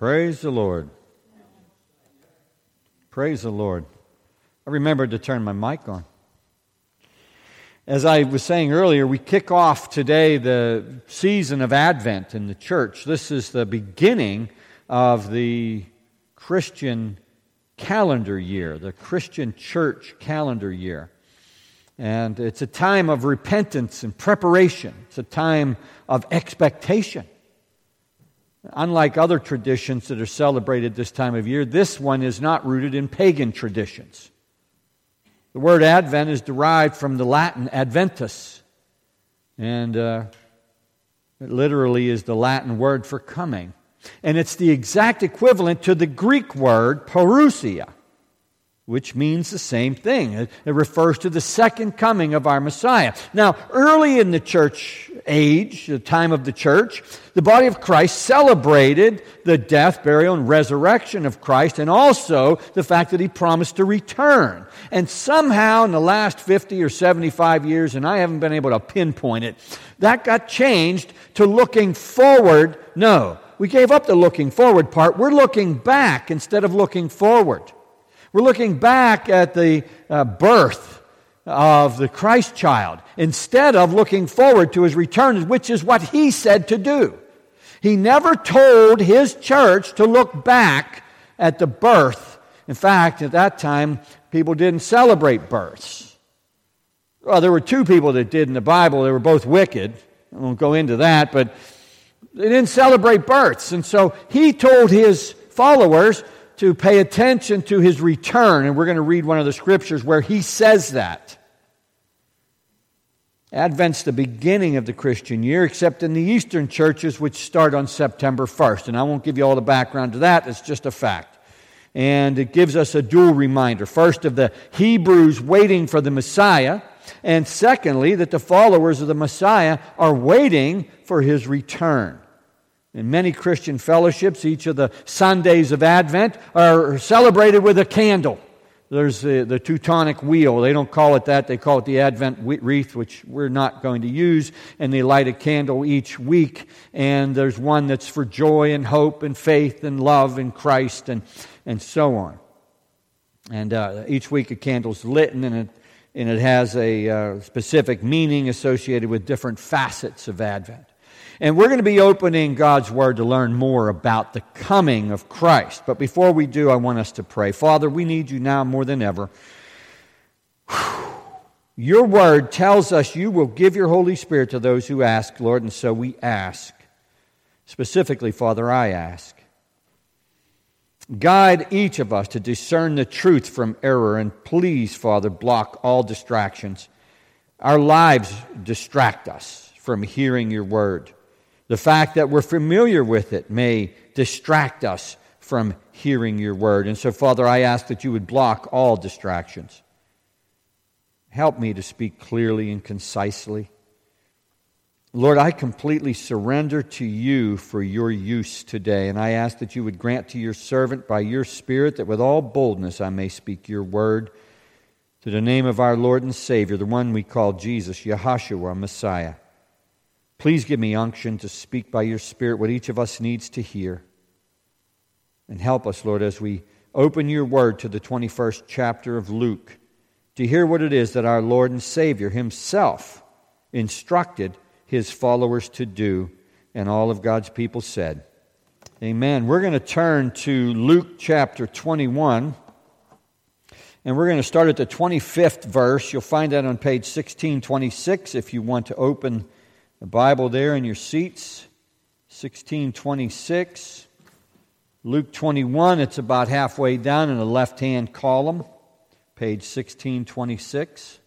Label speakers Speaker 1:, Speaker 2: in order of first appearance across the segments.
Speaker 1: Praise the Lord. Praise the Lord. I remembered to turn my mic on. As I was saying earlier, we kick off today the season of Advent in the church. This is the beginning of the Christian calendar year, the Christian church calendar year. And it's a time of repentance and preparation, it's a time of expectation. Unlike other traditions that are celebrated this time of year, this one is not rooted in pagan traditions. The word Advent is derived from the Latin Adventus, and uh, it literally is the Latin word for coming. And it's the exact equivalent to the Greek word parousia which means the same thing. It, refers to the second coming of our Messiah. Now, early in the church age, the time of the church, the body of Christ celebrated the death, burial, and resurrection of Christ, and also the fact that he promised to return. And somehow, in the last 50 or 75 years, and I haven't been able to pinpoint it, that got changed to looking forward. No, we gave up the looking forward part. We're looking back instead of looking forward. We're looking back at the uh, birth of the Christ child instead of looking forward to his return, which is what he said to do. He never told his church to look back at the birth. In fact, at that time, people didn't celebrate births. Well, there were two people that did in the Bible. They were both wicked. I won't go into that, but they didn't celebrate births. And so he told his followers to pay attention to his return. And we're going to read one of the scriptures where he says that. Advent's the beginning of the Christian year, except in the Eastern churches, which start on September 1st. And I won't give you all the background to that, it's just a fact. And it gives us a dual reminder first, of the Hebrews waiting for the Messiah, and secondly, that the followers of the Messiah are waiting for his return. In many Christian fellowships, each of the Sundays of Advent are celebrated with a candle. There's the, the Teutonic wheel. They don't call it that. They call it the Advent wreath, which we're not going to use. And they light a candle each week. And there's one that's for joy and hope and faith and love in Christ and, and so on. And uh, each week a candle's lit and it, and it has a uh, specific meaning associated with different facets of Advent. And we're going to be opening God's Word to learn more about the coming of Christ. But before we do, I want us to pray. Father, we need you now more than ever. Your Word tells us you will give your Holy Spirit to those who ask, Lord, and so we ask. Specifically, Father, I ask. Guide each of us to discern the truth from error, and please, Father, block all distractions. Our lives distract us from hearing your word. The fact that we're familiar with it may distract us from hearing your word. And so, Father, I ask that you would block all distractions. Help me to speak clearly and concisely. Lord, I completely surrender to you for your use today, and I ask that you would grant to your servant by your Spirit that with all boldness I may speak your word to the name of our Lord and Savior, the one we call Jesus, Yahashua, Messiah. Please give me unction to speak by your Spirit what each of us needs to hear. And help us, Lord, as we open your word to the 21st chapter of Luke, to hear what it is that our Lord and Savior himself instructed his followers to do. And all of God's people said, Amen. We're going to turn to Luke chapter 21. And we're going to start at the 25th verse. You'll find that on page 1626 if you want to open the Bible there in your seats, 1626. Luke 21, it's about halfway down in the left hand column, page 1626.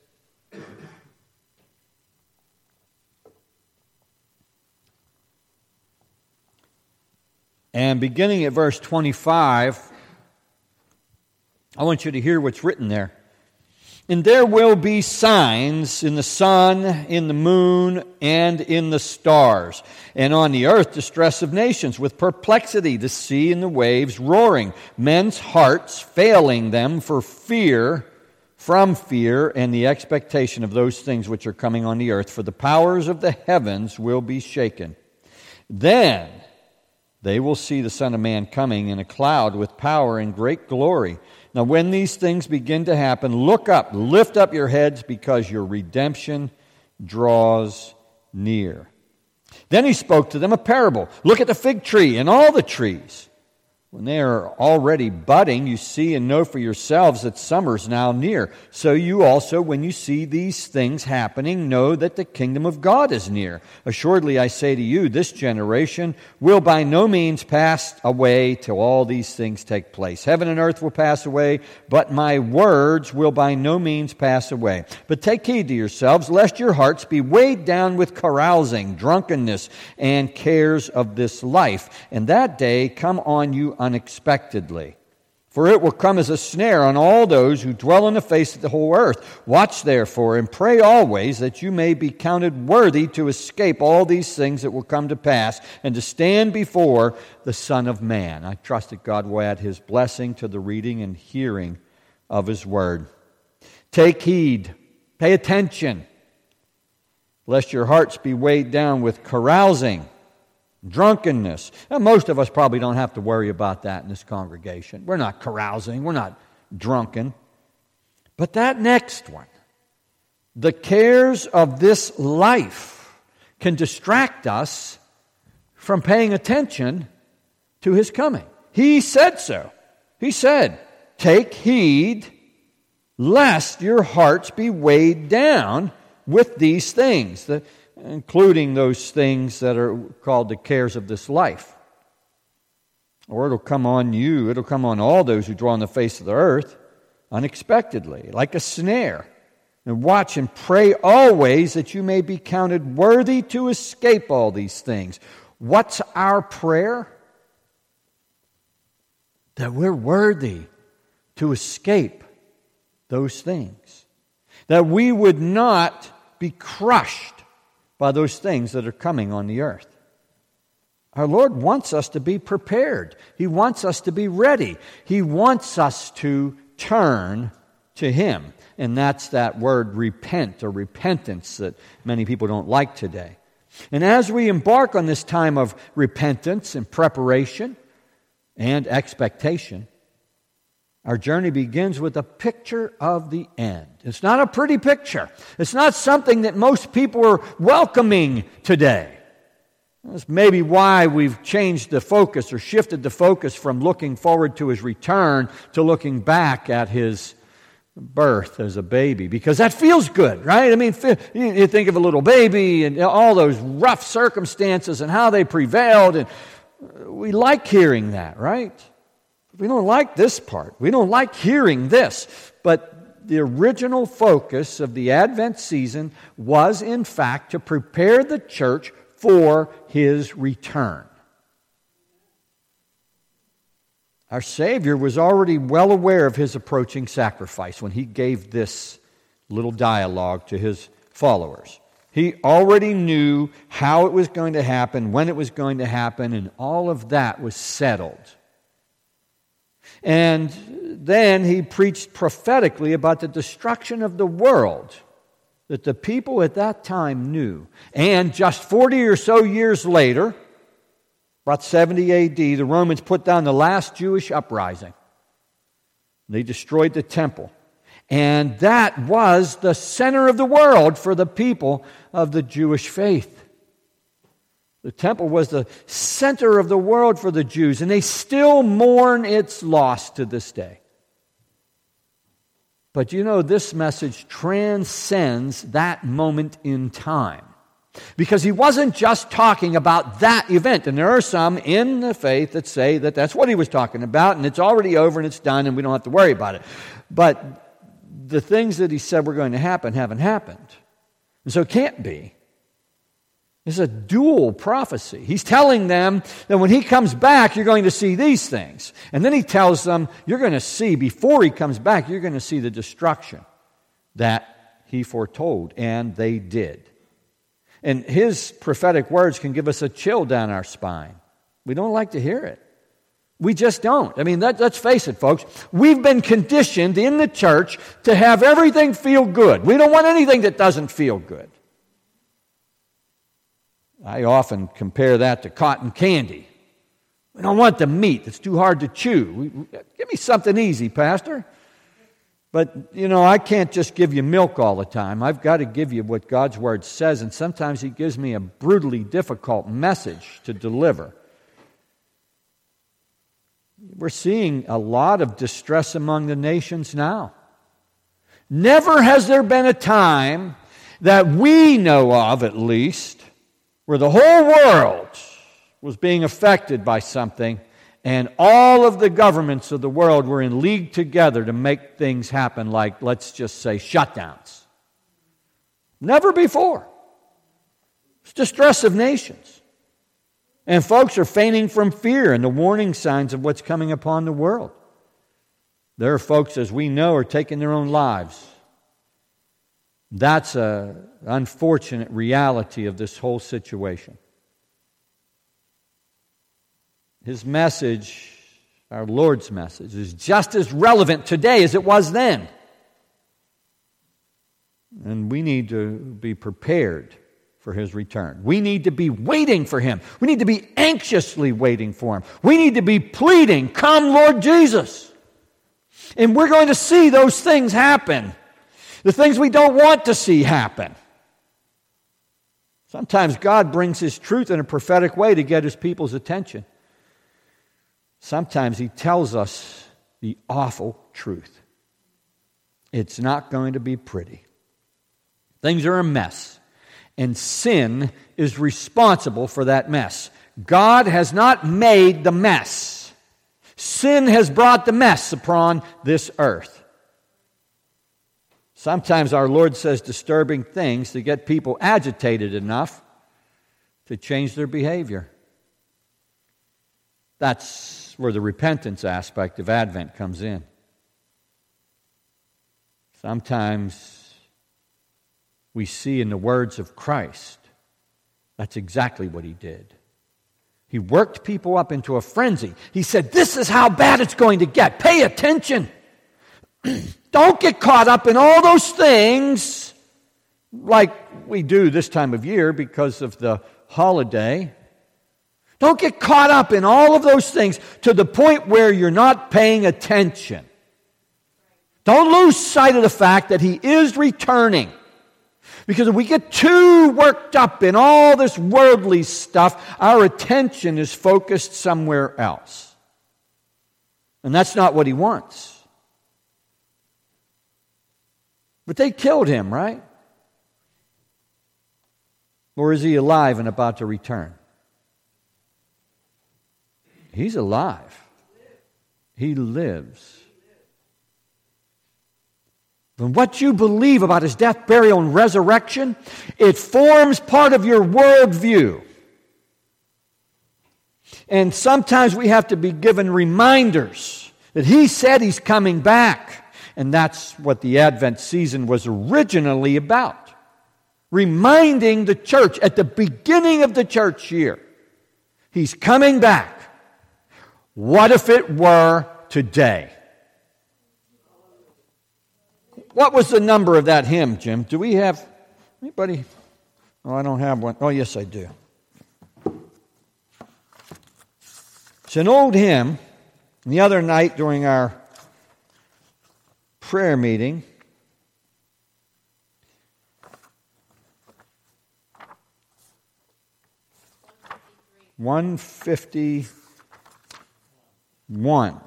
Speaker 1: And beginning at verse 25, I want you to hear what's written there. And there will be signs in the sun, in the moon, and in the stars. And on the earth, distress of nations, with perplexity, the sea and the waves roaring, men's hearts failing them for fear, from fear, and the expectation of those things which are coming on the earth. For the powers of the heavens will be shaken. Then they will see the Son of Man coming in a cloud with power and great glory. Now, when these things begin to happen, look up, lift up your heads, because your redemption draws near. Then he spoke to them a parable. Look at the fig tree and all the trees. When they are already budding, you see and know for yourselves that summer's now near. So you also, when you see these things happening, know that the kingdom of God is near. Assuredly, I say to you, this generation will by no means pass away till all these things take place. Heaven and earth will pass away, but my words will by no means pass away. But take heed to yourselves, lest your hearts be weighed down with carousing, drunkenness, and cares of this life. And that day come on you unexpectedly. For it will come as a snare on all those who dwell on the face of the whole earth. Watch therefore and pray always that you may be counted worthy to escape all these things that will come to pass and to stand before the Son of Man. I trust that God will add his blessing to the reading and hearing of his word. Take heed, pay attention, lest your hearts be weighed down with carousing drunkenness. And most of us probably don't have to worry about that in this congregation. We're not carousing, we're not drunken. But that next one, the cares of this life, can distract us from paying attention to his coming. He said so. He said, Take heed lest your hearts be weighed down with these things. The, including those things that are called the cares of this life. Or it'll come on you, it'll come on all those who draw on the face of the earth unexpectedly, like a snare. And watch and pray always that you may be counted worthy to escape all these things. What's our prayer? That we're worthy to escape those things. That we would not be crushed by those things that are coming on the earth. Our Lord wants us to be prepared. He wants us to be ready. He wants us to turn to Him. And that's that word repent or repentance that many people don't like today. And as we embark on this time of repentance and preparation and expectation, our journey begins with a picture of the end. It's not a pretty picture. It's not something that most people are welcoming today. That's maybe why we've changed the focus or shifted the focus from looking forward to his return to looking back at his birth as a baby because that feels good, right? I mean, you think of a little baby and all those rough circumstances and how they prevailed, and we like hearing that, right? We don't like this part. We don't like hearing this. But the original focus of the Advent season was, in fact, to prepare the church for his return. Our Savior was already well aware of his approaching sacrifice when he gave this little dialogue to his followers. He already knew how it was going to happen, when it was going to happen, and all of that was settled. And then he preached prophetically about the destruction of the world that the people at that time knew. And just 40 or so years later, about 70 AD, the Romans put down the last Jewish uprising. They destroyed the temple. And that was the center of the world for the people of the Jewish faith. The temple was the center of the world for the Jews, and they still mourn its loss to this day. But you know, this message transcends that moment in time. Because he wasn't just talking about that event. And there are some in the faith that say that that's what he was talking about, and it's already over and it's done, and we don't have to worry about it. But the things that he said were going to happen haven't happened. And so it can't be. It's a dual prophecy. He's telling them that when he comes back, you're going to see these things. And then he tells them, you're going to see, before he comes back, you're going to see the destruction that he foretold. And they did. And his prophetic words can give us a chill down our spine. We don't like to hear it. We just don't. I mean, let, us face it, folks. We've been conditioned in the church to have everything feel good. We don't want anything that doesn't feel good. I often compare that to cotton candy. We don't want the meat that's too hard to chew. Give me something easy, Pastor. But, you know, I can't just give you milk all the time. I've got to give you what God's Word says, and sometimes He gives me a brutally difficult message to deliver. We're seeing a lot of distress among the nations now. Never has there been a time that we know of, at least, where the whole world was being affected by something and all of the governments of the world were in league together to make things happen, like, let's just say, shutdowns. Never before. It's distress of nations. And folks are fainting from fear and the warning signs of what's coming upon the world. There are folks, as we know, are taking their own lives. That's an unfortunate reality of this whole situation. His message, our Lord's message, is just as relevant today as it was then. And we need to be prepared for his return. We need to be waiting for him. We need to be anxiously waiting for him. We need to be pleading, Come, Lord Jesus. And we're going to see those things happen. The things we don't want to see happen. Sometimes God brings his truth in a prophetic way to get his people's attention. Sometimes he tells us the awful truth. It's not going to be pretty. Things are a mess, and sin is responsible for that mess. God has not made the mess. Sin has brought the mess upon this earth. Sometimes our Lord says disturbing things to get people agitated enough to change their behavior. That's where the repentance aspect of Advent comes in. Sometimes we see in the words of Christ that's exactly what he did. He worked people up into a frenzy. He said, This is how bad it's going to get. Pay attention. Don't get caught up in all those things like we do this time of year because of the holiday. Don't get caught up in all of those things to the point where you're not paying attention. Don't lose sight of the fact that He is returning. Because if we get too worked up in all this worldly stuff, our attention is focused somewhere else. And that's not what He wants. But they killed him, right? Or is he alive and about to return? He's alive. He lives. And what you believe about his death, burial, and resurrection, it forms part of your worldview. And sometimes we have to be given reminders that he said he's coming back. And that's what the Advent season was originally about. Reminding the church at the beginning of the church year, he's coming back. What if it were today? What was the number of that hymn, Jim? Do we have anybody? Oh, I don't have one. Oh, yes, I do. It's an old hymn. The other night during our prayer meeting, one fifty. 1.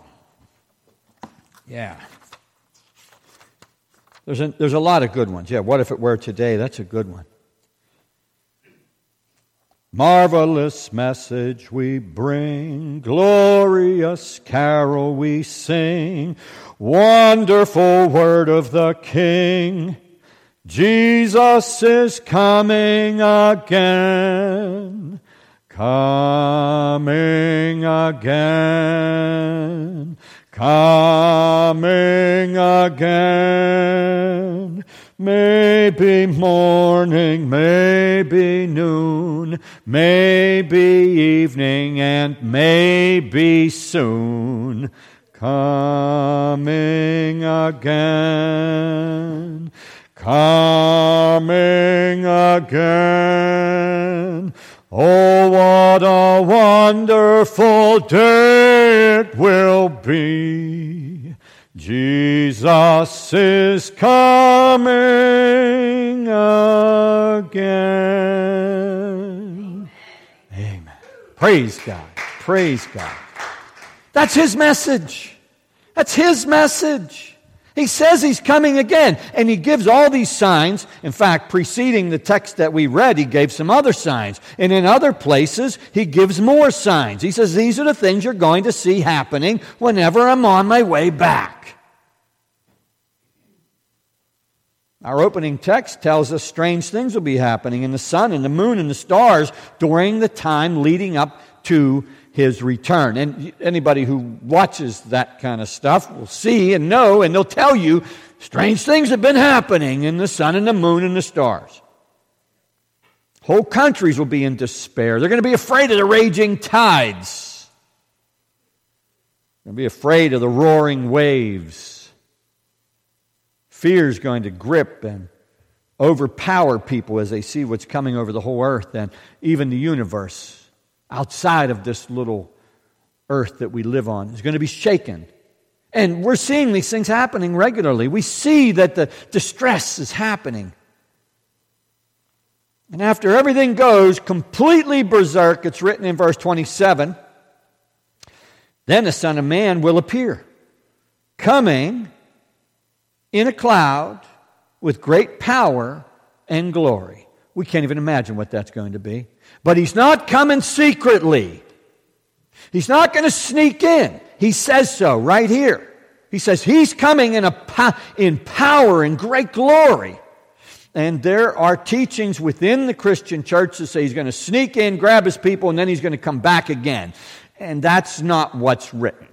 Speaker 1: Yeah. There's a, there's a lot of good ones. Yeah, what if it were today? That's a good one. Marvelous message we bring, glorious carol we sing, wonderful word of the King. Jesus is coming again coming again, coming again. Maybe morning, maybe noon, maybe evening, and maybe soon. Coming again, coming again. Oh, what a wonderful day it will be. Jesus is coming again. Amen. Praise God. Praise God. That's his message. That's his message. He says he's coming again, and he gives all these signs. In fact, preceding the text that we read, he gave some other signs. And in other places, he gives more signs. He says, These are the things you're going to see happening whenever I'm on my way back. Our opening text tells us strange things will be happening in the sun and the moon and the stars during the time leading up to his return. And anybody who watches that kind of stuff will see and know, and they'll tell you strange things have been happening in the sun and the moon and the stars. Whole countries will be in despair. They're going to be afraid of the raging tides. They're going to be afraid of the roaring waves. Fear is going to grip and overpower people as they see what's coming over the whole earth and even the universe outside of this little earth that we live on is going to be shaken. And we're seeing these things happening regularly. We see that the distress is happening. And after everything goes completely berserk, it's written in verse 27 then the Son of Man will appear, coming in a cloud with great power and glory. We can't even imagine what that's going to be. But he's not coming secretly. He's not going to sneak in. He says so right here. He says he's coming in, a, in power and great glory. And there are teachings within the Christian church that say he's going to sneak in, grab his people, and then he's going to come back again. And that's not what's written.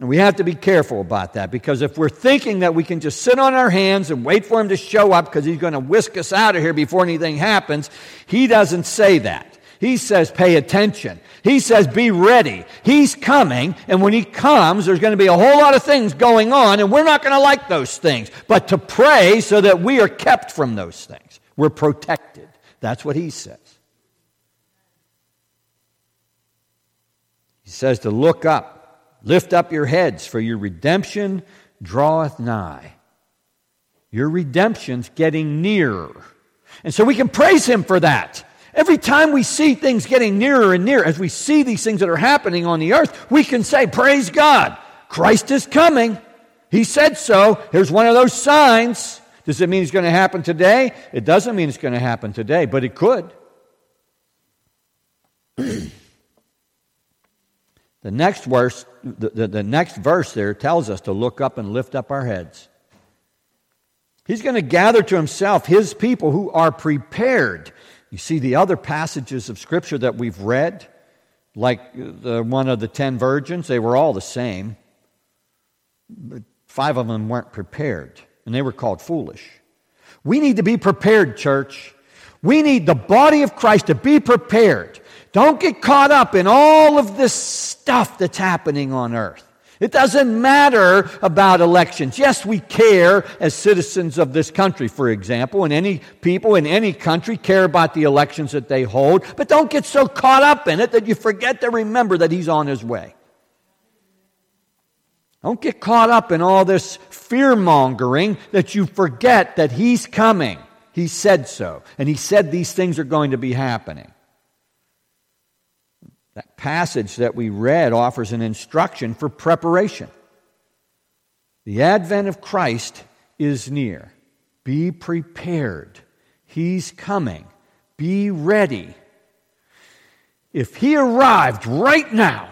Speaker 1: And we have to be careful about that because if we're thinking that we can just sit on our hands and wait for him to show up because he's going to whisk us out of here before anything happens, he doesn't say that. He says, pay attention. He says, be ready. He's coming, and when he comes, there's going to be a whole lot of things going on, and we're not going to like those things. But to pray so that we are kept from those things. We're protected. That's what he says. He says to look up Lift up your heads, for your redemption draweth nigh. Your redemption's getting nearer. And so we can praise Him for that. Every time we see things getting nearer and nearer, as we see these things that are happening on the earth, we can say, Praise God, Christ is coming. He said so. Here's one of those signs. Does it mean it's going to happen today? It doesn't mean it's going to happen today, but it could. The next verse, the, the, the, next verse there tells us to look up and lift up our heads. He's going to gather to himself his people who are prepared. You see, the other passages of Scripture that we've read, like uh, the one of the ten virgins, they were all the same. But five of them weren't prepared, and they were called foolish. We need to be prepared, church. We need the body of Christ to be prepared. Don't get caught up in all of this stuff that's happening on earth. It doesn't matter about elections. Yes, we care as citizens of this country, for example, and any people in any country care about the elections that they hold, but don't get so caught up in it that you forget to remember that he's on his way. Don't get caught up in all this fear mongering that you forget that he's coming. He said so, and he said these things are going to be happening. That passage that we read offers an instruction for preparation. The advent of Christ is near. Be prepared. He's coming. Be ready. If he arrived right now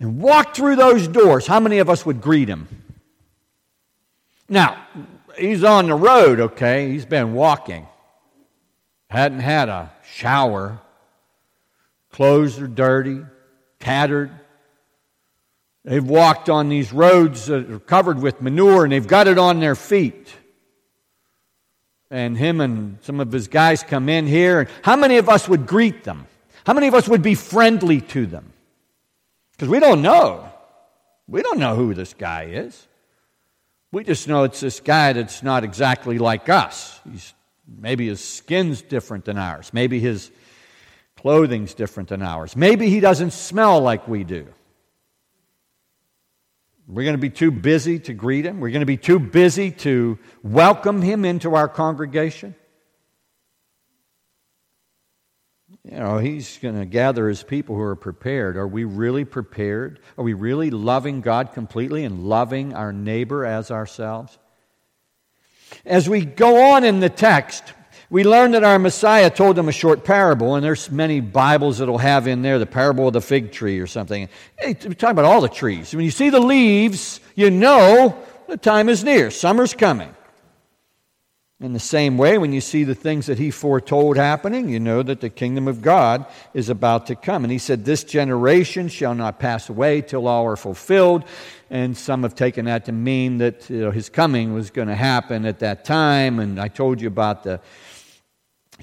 Speaker 1: and walked through those doors, how many of us would greet him? Now, he's on the road, okay? He's been walking. Hadn't had a shower. Clothes are dirty, tattered. They've walked on these roads that are covered with manure and they've got it on their feet. And him and some of his guys come in here. And how many of us would greet them? How many of us would be friendly to them? Because we don't know. We don't know who this guy is. We just know it's this guy that's not exactly like us. He's Maybe his skin's different than ours. Maybe his clothing's different than ours. Maybe he doesn't smell like we do. We're going to be too busy to greet him. We're going to be too busy to welcome him into our congregation. You know, he's going to gather his people who are prepared. Are we really prepared? Are we really loving God completely and loving our neighbor as ourselves? As we go on in the text, we learn that our Messiah told them a short parable, and there's many Bibles that'll have in there the parable of the fig tree or something. Hey, we're talking about all the trees. When you see the leaves, you know the time is near. Summer's coming. In the same way, when you see the things that he foretold happening, you know that the kingdom of God is about to come. And he said, This generation shall not pass away till all are fulfilled. And some have taken that to mean that you know, his coming was going to happen at that time. And I told you about the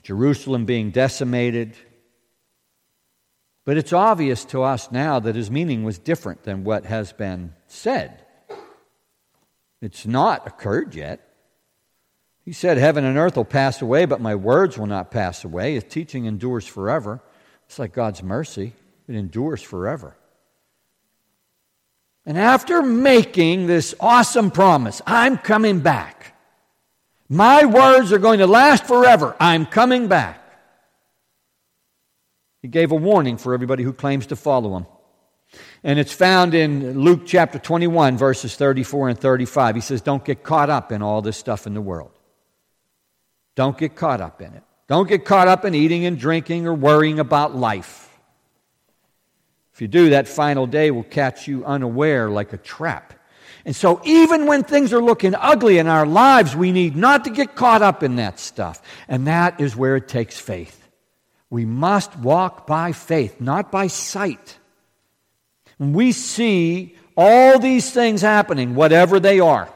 Speaker 1: Jerusalem being decimated. But it's obvious to us now that his meaning was different than what has been said. It's not occurred yet. He said, Heaven and earth will pass away, but my words will not pass away. His teaching endures forever. It's like God's mercy, it endures forever. And after making this awesome promise, I'm coming back. My words are going to last forever. I'm coming back. He gave a warning for everybody who claims to follow him. And it's found in Luke chapter 21, verses 34 and 35. He says, Don't get caught up in all this stuff in the world. Don't get caught up in it. Don't get caught up in eating and drinking or worrying about life. If you do, that final day will catch you unaware like a trap. And so, even when things are looking ugly in our lives, we need not to get caught up in that stuff. And that is where it takes faith. We must walk by faith, not by sight. When we see all these things happening, whatever they are,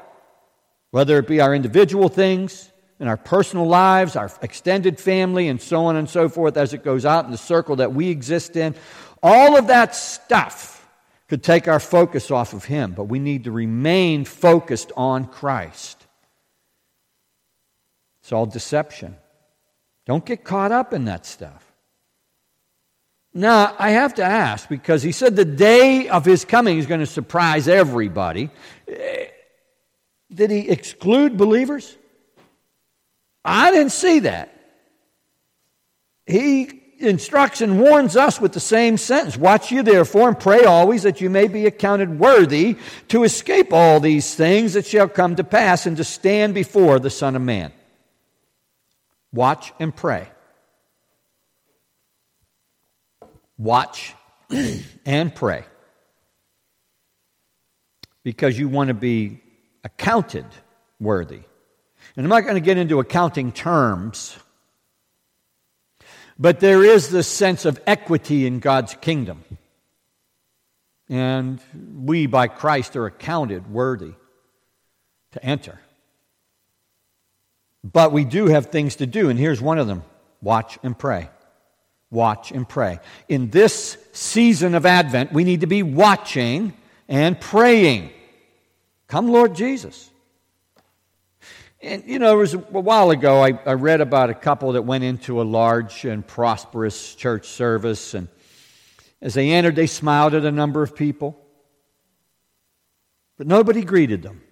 Speaker 1: whether it be our individual things, in our personal lives, our extended family, and so on and so forth, as it goes out in the circle that we exist in, all of that stuff could take our focus off of Him, but we need to remain focused on Christ. It's all deception. Don't get caught up in that stuff. Now, I have to ask because he said the day of his coming is going to surprise everybody. Eh, did he exclude believers? I didn't see that. He instructs and warns us with the same sentence Watch you therefore and pray always that you may be accounted worthy to escape all these things that shall come to pass and to stand before the Son of Man. Watch and pray. Watch and pray. Because you want to be accounted worthy. And I'm not going to get into accounting terms but there is this sense of equity in God's kingdom. And we, by Christ, are accounted worthy to enter. But we do have things to do, and here's one of them watch and pray. Watch and pray. In this season of Advent, we need to be watching and praying. Come, Lord Jesus. And, you know, it was a while ago, I, I read about a couple that went into a large and prosperous church service. And as they entered, they smiled at a number of people. But nobody greeted them.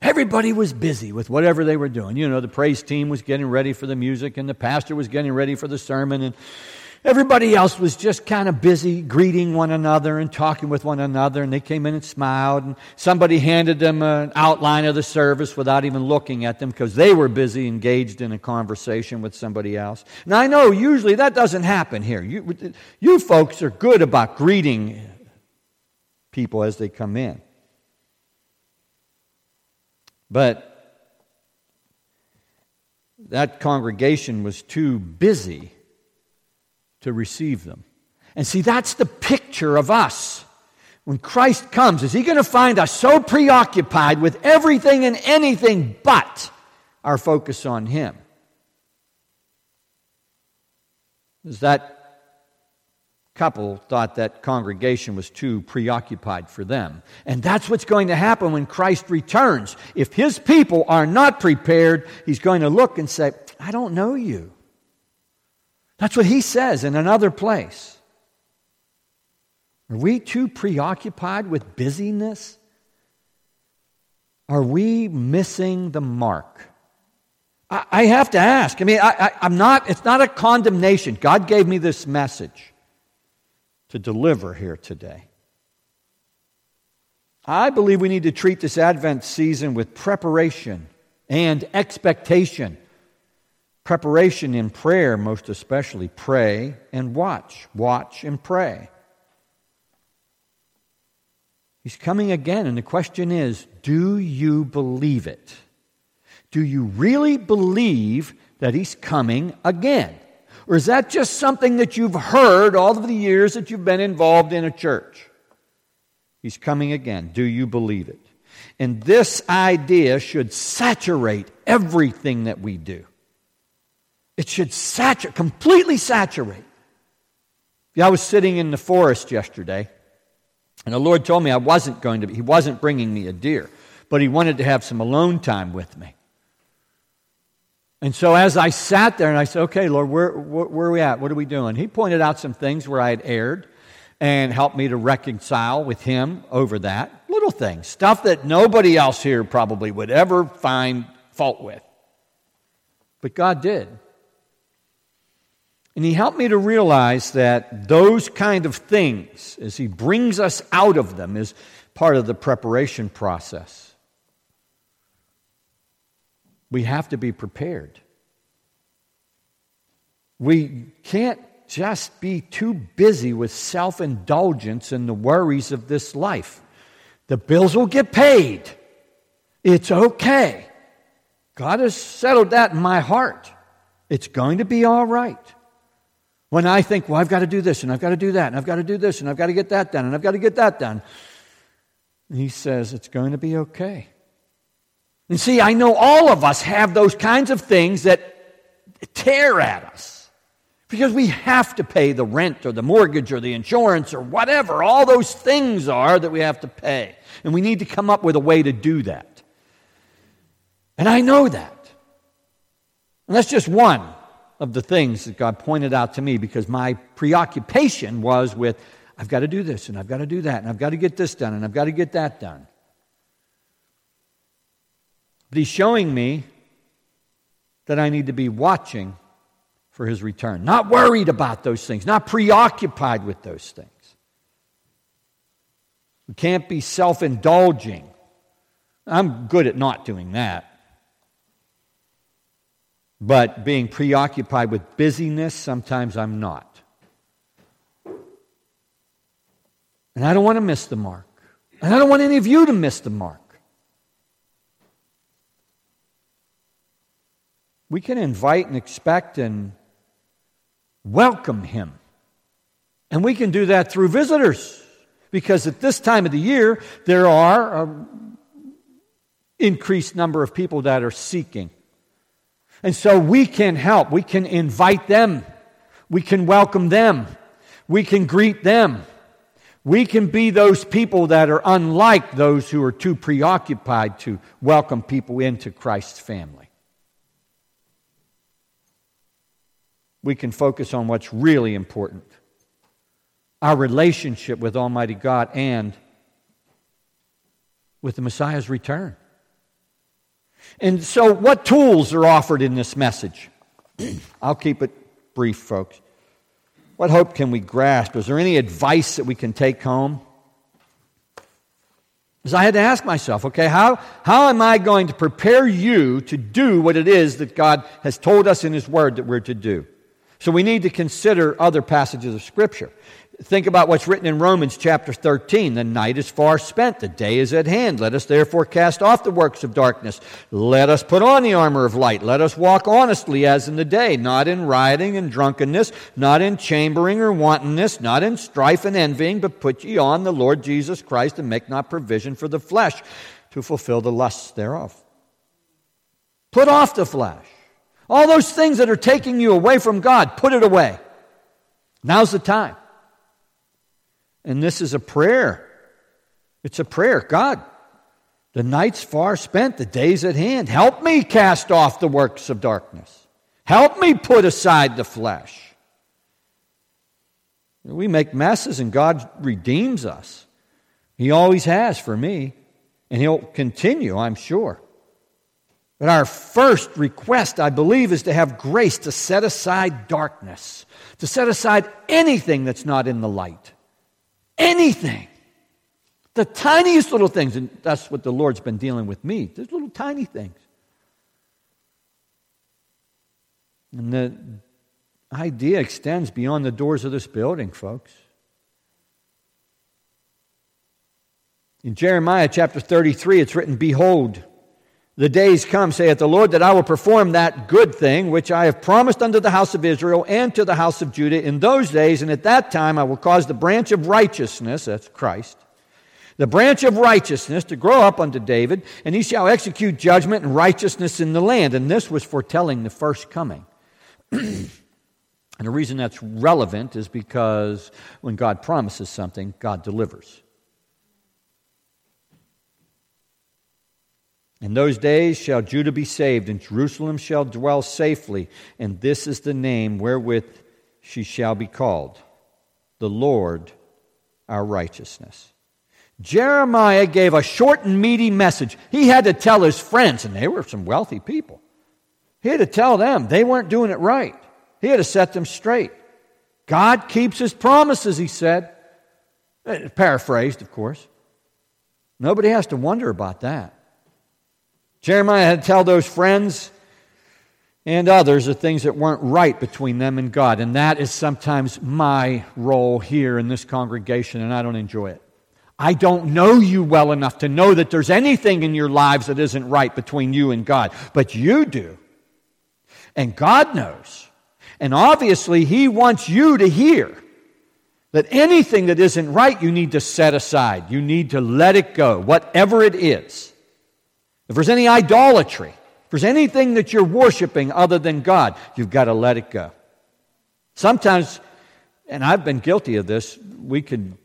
Speaker 1: Everybody was busy with whatever they were doing. You know, the praise team was getting ready for the music, and the pastor was getting ready for the sermon, and Everybody else was just kind of busy greeting one another and talking with one another, and they came in and smiled, and somebody handed them an outline of the service without even looking at them because they were busy engaged in a conversation with somebody else. Now, I know usually that doesn't happen here. You, you folks are good about greeting people as they come in. But that congregation was too busy to receive them. And see, that's the picture of us. When Christ comes, is he going to find us so preoccupied with everything and anything but our focus on him? Is that couple thought that congregation was too preoccupied for them. And that's what's going to happen when Christ returns. If his people are not prepared, he's going to look and say, I don't know you. That's what he says in another place. Are we too preoccupied with busyness? Are we missing the mark? I, I have to ask. I mean, I, am not, it's not a condemnation. God gave me this message to deliver here today. I believe we need to treat this Advent season with preparation and expectation. Preparation in prayer, most especially. Pray and watch. Watch and pray. He's coming again, and the question is do you believe it? Do you really believe that He's coming again? Or is that just something that you've heard all of the years that you've been involved in a church? He's coming again. Do you believe it? And this idea should saturate everything that we do. It should saturate, completely saturate. Yeah, I was sitting in the forest yesterday, and the Lord told me I wasn't going to be, He wasn't bringing me a deer, but He wanted to have some alone time with me. And so as I sat there and I said, okay, Lord, where, where, where, are we at? What are we doing? He pointed out some things where I had erred and helped me to reconcile with him over that. Little things, stuff that nobody else here probably would ever find fault with. But God did. And he helped me to realize that those kind of things, as he brings us out of them, is part of the preparation process. We have to be prepared. We can't just be too busy with self indulgence and the worries of this life. The bills will get paid. It's okay. God has settled that in my heart. It's going to be all right. When I think, well, I've got to do this and I've got to do that and I've got to do this and I've got to get that done and I've got to get that done, he says, it's going to be okay. And see, I know all of us have those kinds of things that tear at us because we have to pay the rent or the mortgage or the insurance or whatever. All those things are that we have to pay. And we need to come up with a way to do that. And I know that. And that's just one of the things that God pointed out to me because my preoccupation was with, I've got to do this and I've got to do that and I've got to get this done and I've got to get that done. But he's showing me that I need to be watching for his return, not worried about those things, not preoccupied with those things. We can't be self indulging. I'm good at not doing that. But being preoccupied with busyness, sometimes I'm not. And I don't want to miss the mark. And I don't want any of you to miss the mark. we can invite and expect and welcome him. And we can do that through visitors. Because at this time of the year, there are an increased number of people that are seeking. And so we can help. We can invite them. We can welcome them. We can greet them. We can be those people that are unlike those who are too preoccupied to welcome people into Christ's family. we can focus on what's really important our relationship with Almighty God and with the Messiah's return. And so, what tools are offered in this message? I'll keep it brief, folks. What hope can we grasp? Is there any advice that we can take home? Because I had to ask myself, okay, how, how am I going to prepare you to do what it is that God has told us in His Word that we're to do? So we need to consider other passages of Scripture. Think about what's written in Romans chapter 13. The night is far spent, the day is at hand. Let us therefore cast off the works of darkness. Let us put on the armor of light. Let us walk honestly as in the day, not in rioting and drunkenness, not in chambering or wantonness, not in strife and envying, but put ye on the Lord Jesus Christ and make not provision for the flesh to fulfill the lusts thereof. Put off the flesh. All those things that are taking you away from God, put it away. Now's the time. And this is a prayer. It's a prayer. God, the night's far spent, the day's at hand. Help me cast off the works of darkness. Help me put aside the flesh. We make messes and God redeems us. He always has for me, and He'll continue, I'm sure. But our first request, I believe, is to have grace to set aside darkness, to set aside anything that's not in the light. Anything. The tiniest little things, and that's what the Lord's been dealing with me. Those little tiny things. And the idea extends beyond the doors of this building, folks. In Jeremiah chapter 33, it's written, Behold, the days come, saith the Lord, that I will perform that good thing which I have promised unto the house of Israel and to the house of Judah in those days, and at that time I will cause the branch of righteousness, that's Christ, the branch of righteousness to grow up unto David, and he shall execute judgment and righteousness in the land. And this was foretelling the first coming. and the reason that's relevant is because when God promises something, God delivers. In those days shall Judah be saved, and Jerusalem shall dwell safely, and this is the name wherewith she shall be called the Lord our righteousness. Jeremiah gave a short and meaty message. He had to tell his friends, and they were some wealthy people. He had to tell them they weren't doing it right. He had to set them straight. God keeps his promises, he said. Eh, paraphrased, of course. Nobody has to wonder about that. Jeremiah had to tell those friends and others the things that weren't right between them and God. And that is sometimes my role here in this congregation, and I don't enjoy it. I don't know you well enough to know that there's anything in your lives that isn't right between you and God, but you do. And God knows. And obviously, He wants you to hear that anything that isn't right, you need to set aside. You need to let it go, whatever it is. If there's any idolatry, if there's anything that you're worshiping other than God, you've got to let it go. Sometimes, and I've been guilty of this, we can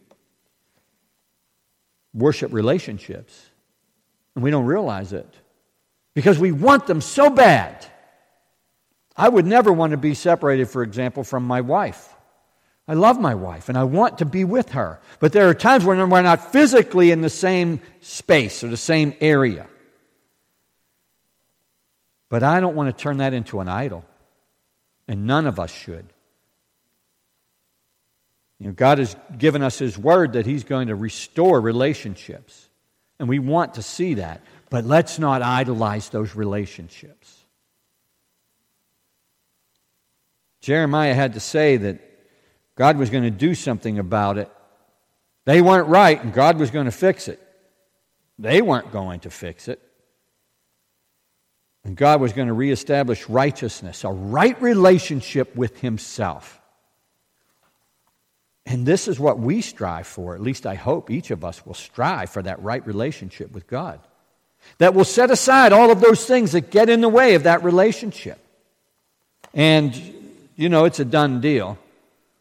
Speaker 1: worship relationships and we don't realize it because we want them so bad. I would never want to be separated, for example, from my wife. I love my wife and I want to be with her. But there are times when we're not physically in the same space or the same area. But I don't want to turn that into an idol, and none of us should. You know, God has given us His word that He's going to restore relationships, and we want to see that. But let's not idolize those relationships. Jeremiah had to say that God was going to do something about it. They weren't right, and God was going to fix it. They weren't going to fix it. And God was going to reestablish righteousness, a right relationship with Himself. And this is what we strive for. At least I hope each of us will strive for that right relationship with God. That will set aside all of those things that get in the way of that relationship. And, you know, it's a done deal.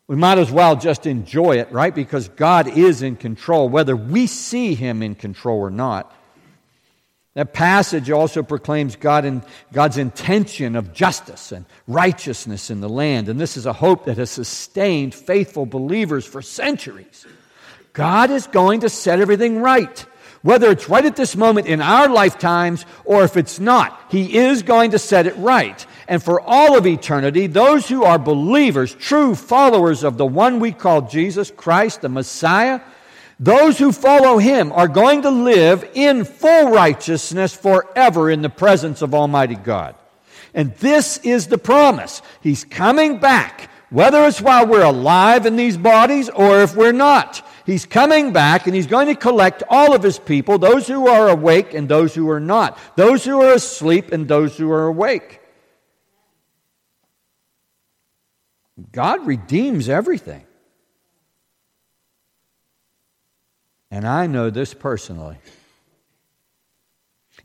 Speaker 1: We might as well just enjoy it, right? Because God is in control, whether we see Him in control or not. That passage also proclaims God God's intention of justice and righteousness in the land. And this is a hope that has sustained faithful believers for centuries. God is going to set everything right. Whether it's right at this moment in our lifetimes or if it's not, He is going to set it right. And for all of eternity, those who are believers, true followers of the one we call Jesus Christ, the Messiah, those who follow him are going to live in full righteousness forever in the presence of Almighty God. And this is the promise. He's coming back, whether it's while we're alive in these bodies or if we're not. He's coming back and he's going to collect all of his people, those who are awake and those who are not, those who are asleep and those who are awake. God redeems everything. And I know this personally.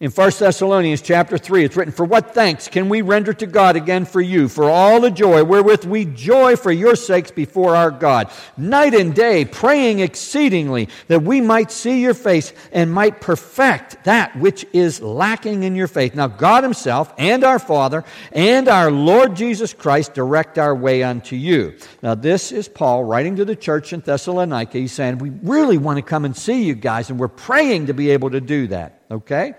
Speaker 1: In 1 Thessalonians chapter 3, it's written, For what thanks can we render to God again for you, for all the joy wherewith we joy for your sakes before our God, night and day, praying exceedingly that we might see your face and might perfect that which is lacking in your faith. Now, God Himself and our Father and our Lord Jesus Christ direct our way unto you. Now, this is Paul writing to the church in Thessalonica. He's saying, We really want to come and see you guys, and we're praying to be able to do that, okay?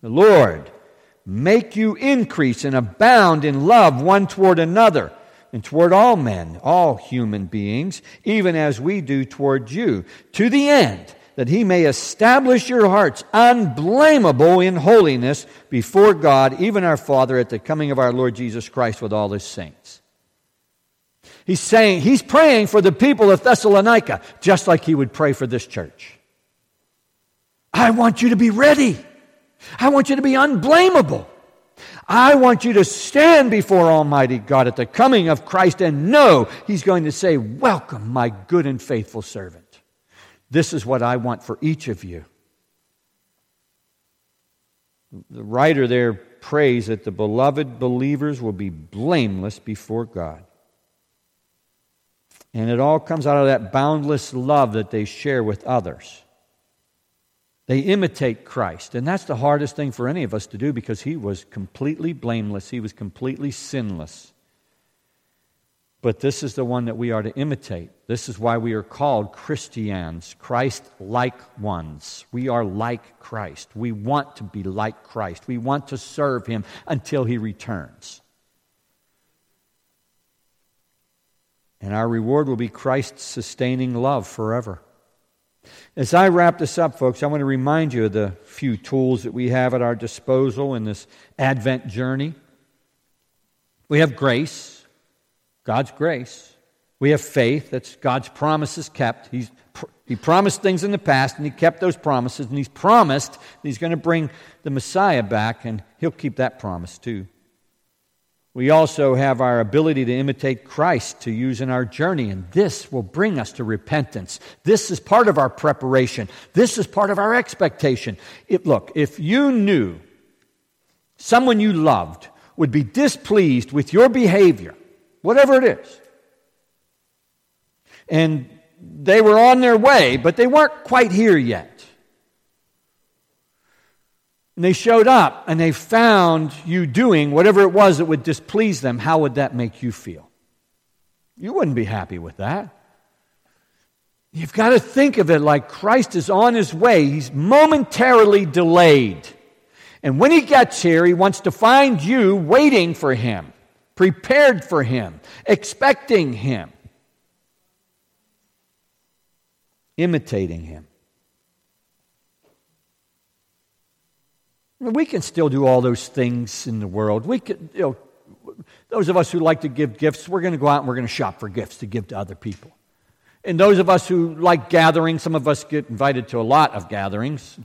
Speaker 1: The Lord make you increase and abound in love one toward another and toward all men, all human beings, even as we do toward you, to the end that he may establish your hearts unblameable in holiness before God, even our Father, at the coming of our Lord Jesus Christ with all his saints. He's saying, he's praying for the people of Thessalonica, just like he would pray for this church. I want you to be ready. I want you to be unblameable. I want you to stand before Almighty God at the coming of Christ and know He's going to say, Welcome, my good and faithful servant. This is what I want for each of you. The writer there prays that the beloved believers will be blameless before God. And it all comes out of that boundless love that they share with others. They imitate Christ. And that's the hardest thing for any of us to do because he was completely blameless, he was completely sinless. But this is the one that we are to imitate. This is why we are called Christians, Christ like ones. We are like Christ. We want to be like Christ. We want to serve him until he returns. And our reward will be Christ's sustaining love forever. As I wrap this up, folks, I want to remind you of the few tools that we have at our disposal in this Advent journey. We have grace, God's grace. We have faith, that's God's promises kept. He's, he promised things in the past, and He kept those promises, and He's promised that He's going to bring the Messiah back, and He'll keep that promise too. We also have our ability to imitate Christ to use in our journey, and this will bring us to repentance. This is part of our preparation. This is part of our expectation. It, look, if you knew someone you loved would be displeased with your behavior, whatever it is, and they were on their way, but they weren't quite here yet and they showed up and they found you doing whatever it was that would displease them, how would that make you feel? You wouldn't be happy with that. You've got to think of it like Christ is on his way. He's momentarily delayed. And when he gets here, he wants to find you waiting for him, prepared for him, expecting him, imitating him. We can still do all those things in the world. We can, you know, those of us who like to give gifts, we're going to go out and we're going to shop for gifts to give to other people. And those of us who like gatherings, some of us get invited to a lot of gatherings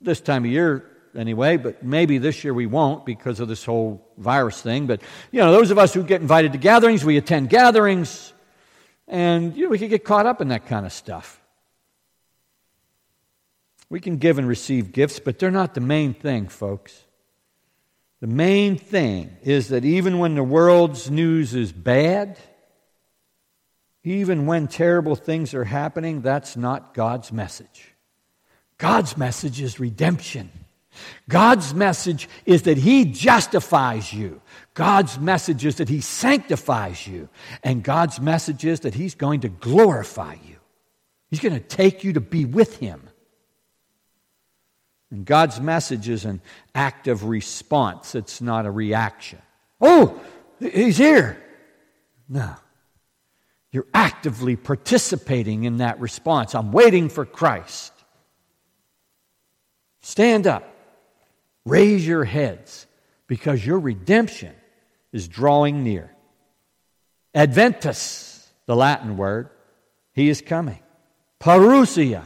Speaker 1: this time of year anyway, but maybe this year we won't because of this whole virus thing. But, you know, those of us who get invited to gatherings, we attend gatherings, and, you know, we can get caught up in that kind of stuff. We can give and receive gifts, but they're not the main thing, folks. The main thing is that even when the world's news is bad, even when terrible things are happening, that's not God's message. God's message is redemption. God's message is that He justifies you. God's message is that He sanctifies you. And God's message is that He's going to glorify you. He's going to take you to be with Him. And God's message is an active response, it's not a reaction. Oh, he's here. No. You're actively participating in that response. I'm waiting for Christ. Stand up. Raise your heads because your redemption is drawing near. Adventus, the Latin word, he is coming. Parousia,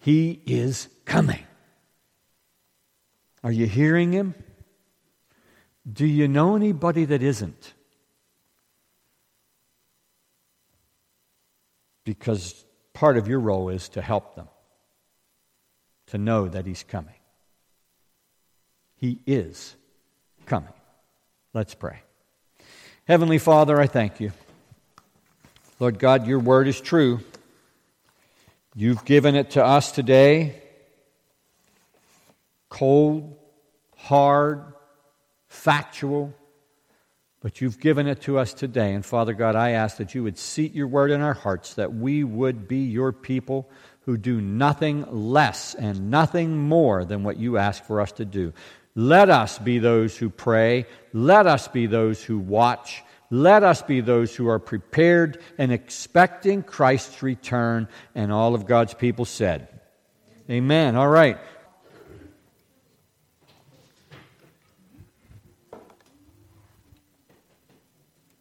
Speaker 1: he is coming. Are you hearing him? Do you know anybody that isn't? Because part of your role is to help them. to know that He's coming. He is coming. Let's pray. Heavenly Father, I thank you. Lord God, your word is true. You've given it to us today cold, hard, factual, but you've given it to us today. And Father God, I ask that you would seat your word in our hearts, that we would be your people who do nothing less and nothing more than what you ask for us to do. Let us be those who pray. Let us be those who watch. Let us be those who are prepared and expecting Christ's return. And all of God's people said, Amen. All right.